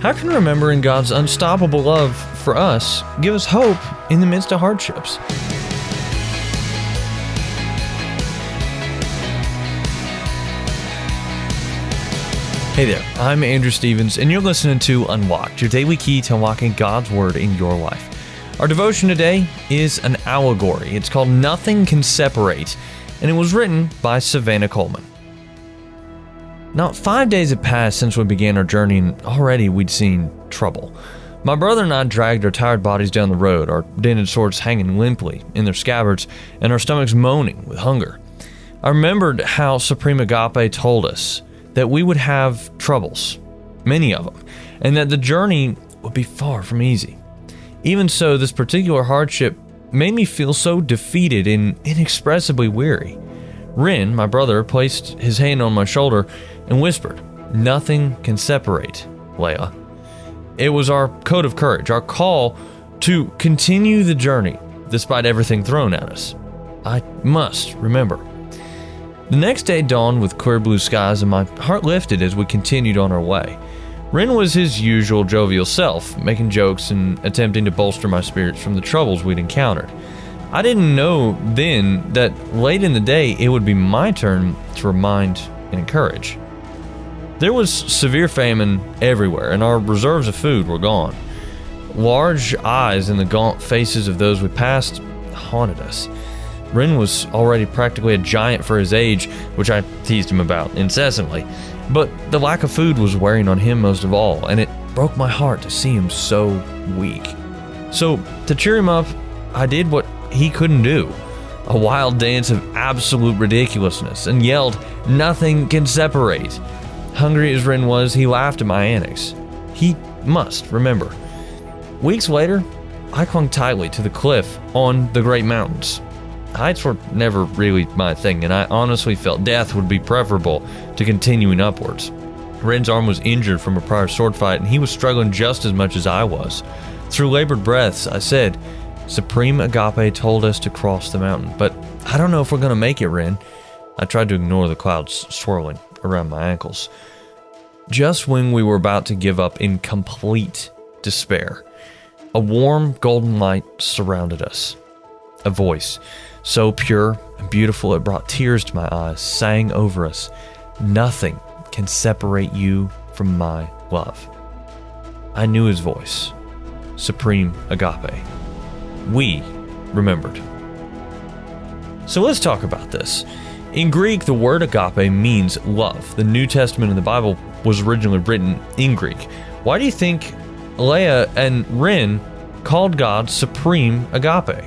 How can remembering God's unstoppable love for us give us hope in the midst of hardships? Hey there, I'm Andrew Stevens, and you're listening to Unlocked, your daily key to unlocking God's Word in your life. Our devotion today is an allegory. It's called Nothing Can Separate, and it was written by Savannah Coleman. Now, five days had passed since we began our journey, and already we'd seen trouble. My brother and I dragged our tired bodies down the road, our dented swords hanging limply in their scabbards, and our stomachs moaning with hunger. I remembered how Supreme Agape told us that we would have troubles, many of them, and that the journey would be far from easy. Even so, this particular hardship made me feel so defeated and inexpressibly weary. Ren, my brother, placed his hand on my shoulder and whispered, Nothing can separate, Jayla. It was our code of courage, our call to continue the journey despite everything thrown at us. I must remember. The next day dawned with clear blue skies, and my heart lifted as we continued on our way. Ren was his usual jovial self, making jokes and attempting to bolster my spirits from the troubles we'd encountered. I didn't know then that late in the day it would be my turn to remind and encourage. There was severe famine everywhere, and our reserves of food were gone. Large eyes in the gaunt faces of those we passed haunted us. Ren was already practically a giant for his age, which I teased him about incessantly. But the lack of food was wearing on him most of all, and it broke my heart to see him so weak. So, to cheer him up, I did what he couldn't do a wild dance of absolute ridiculousness and yelled, Nothing can separate. Hungry as Ren was, he laughed at my antics. He must remember. Weeks later, I clung tightly to the cliff on the Great Mountains heights were never really my thing, and I honestly felt death would be preferable to continuing upwards. Ren's arm was injured from a prior sword fight, and he was struggling just as much as I was. Through labored breaths, I said, Supreme Agape told us to cross the mountain, but I don't know if we're going to make it, Ren. I tried to ignore the clouds swirling around my ankles. Just when we were about to give up in complete despair, a warm golden light surrounded us. A voice so pure and beautiful it brought tears to my eyes, sang over us, Nothing can separate you from my love. I knew his voice, Supreme Agape. We remembered. So let's talk about this. In Greek, the word agape means love. The New Testament in the Bible was originally written in Greek. Why do you think Jayla and Ren called God Supreme Agape?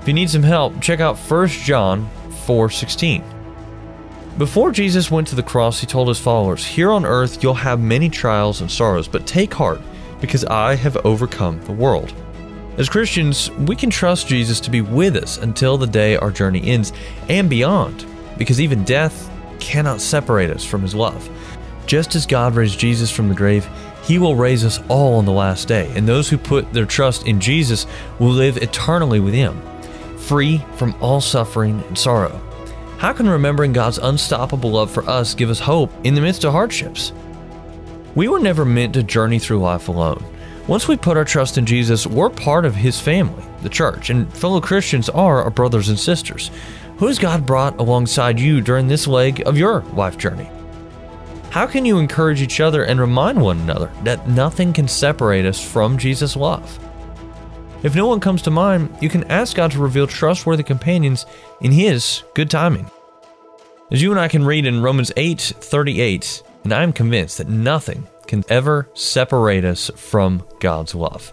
If you need some help, check out 1 John 4:16. Before Jesus went to the cross, he told his followers, "Here on earth you'll have many trials and sorrows, but take heart, because I have overcome the world." As Christians, we can trust Jesus to be with us until the day our journey ends and beyond, because even death cannot separate us from his love. Just as God raised Jesus from the grave, he will raise us all on the last day, and those who put their trust in Jesus will live eternally with him free from all suffering and sorrow. How can remembering God's unstoppable love for us give us hope in the midst of hardships? We were never meant to journey through life alone. Once we put our trust in Jesus, we're part of His family, the church, and fellow Christians are our brothers and sisters. Who has God brought alongside you during this leg of your life journey? How can you encourage each other and remind one another that nothing can separate us from Jesus' love? If no one comes to mind, you can ask God to reveal trustworthy companions in His good timing. As you and I can read in Romans 8 38, and I am convinced that nothing can ever separate us from God's love.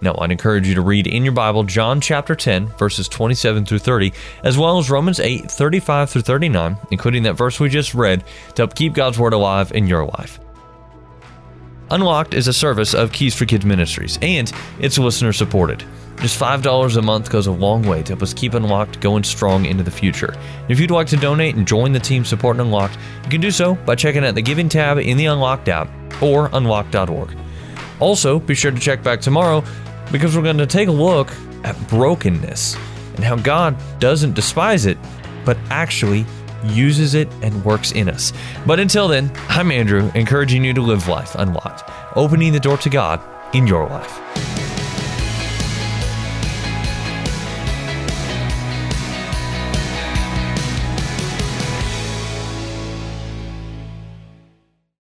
Now, I'd encourage you to read in your Bible John chapter 10, verses 27 through 30, as well as Romans 8, 35 through 39, including that verse we just read, to help keep God's Word alive in your life. Unlocked is a service of Keys for Kids Ministries, and it's listener supported. Just $5 a month goes a long way to help us keep Unlocked going strong into the future. If you'd like to donate and join the team supporting Unlocked, you can do so by checking out the Giving tab in the Unlocked app or unlock.org. Also, be sure to check back tomorrow because we're going to take a look at brokenness and how God doesn't despise it, but actually uses it and works in us. But until then, I'm Andrew, encouraging you to live life unlocked, opening the door to God in your life.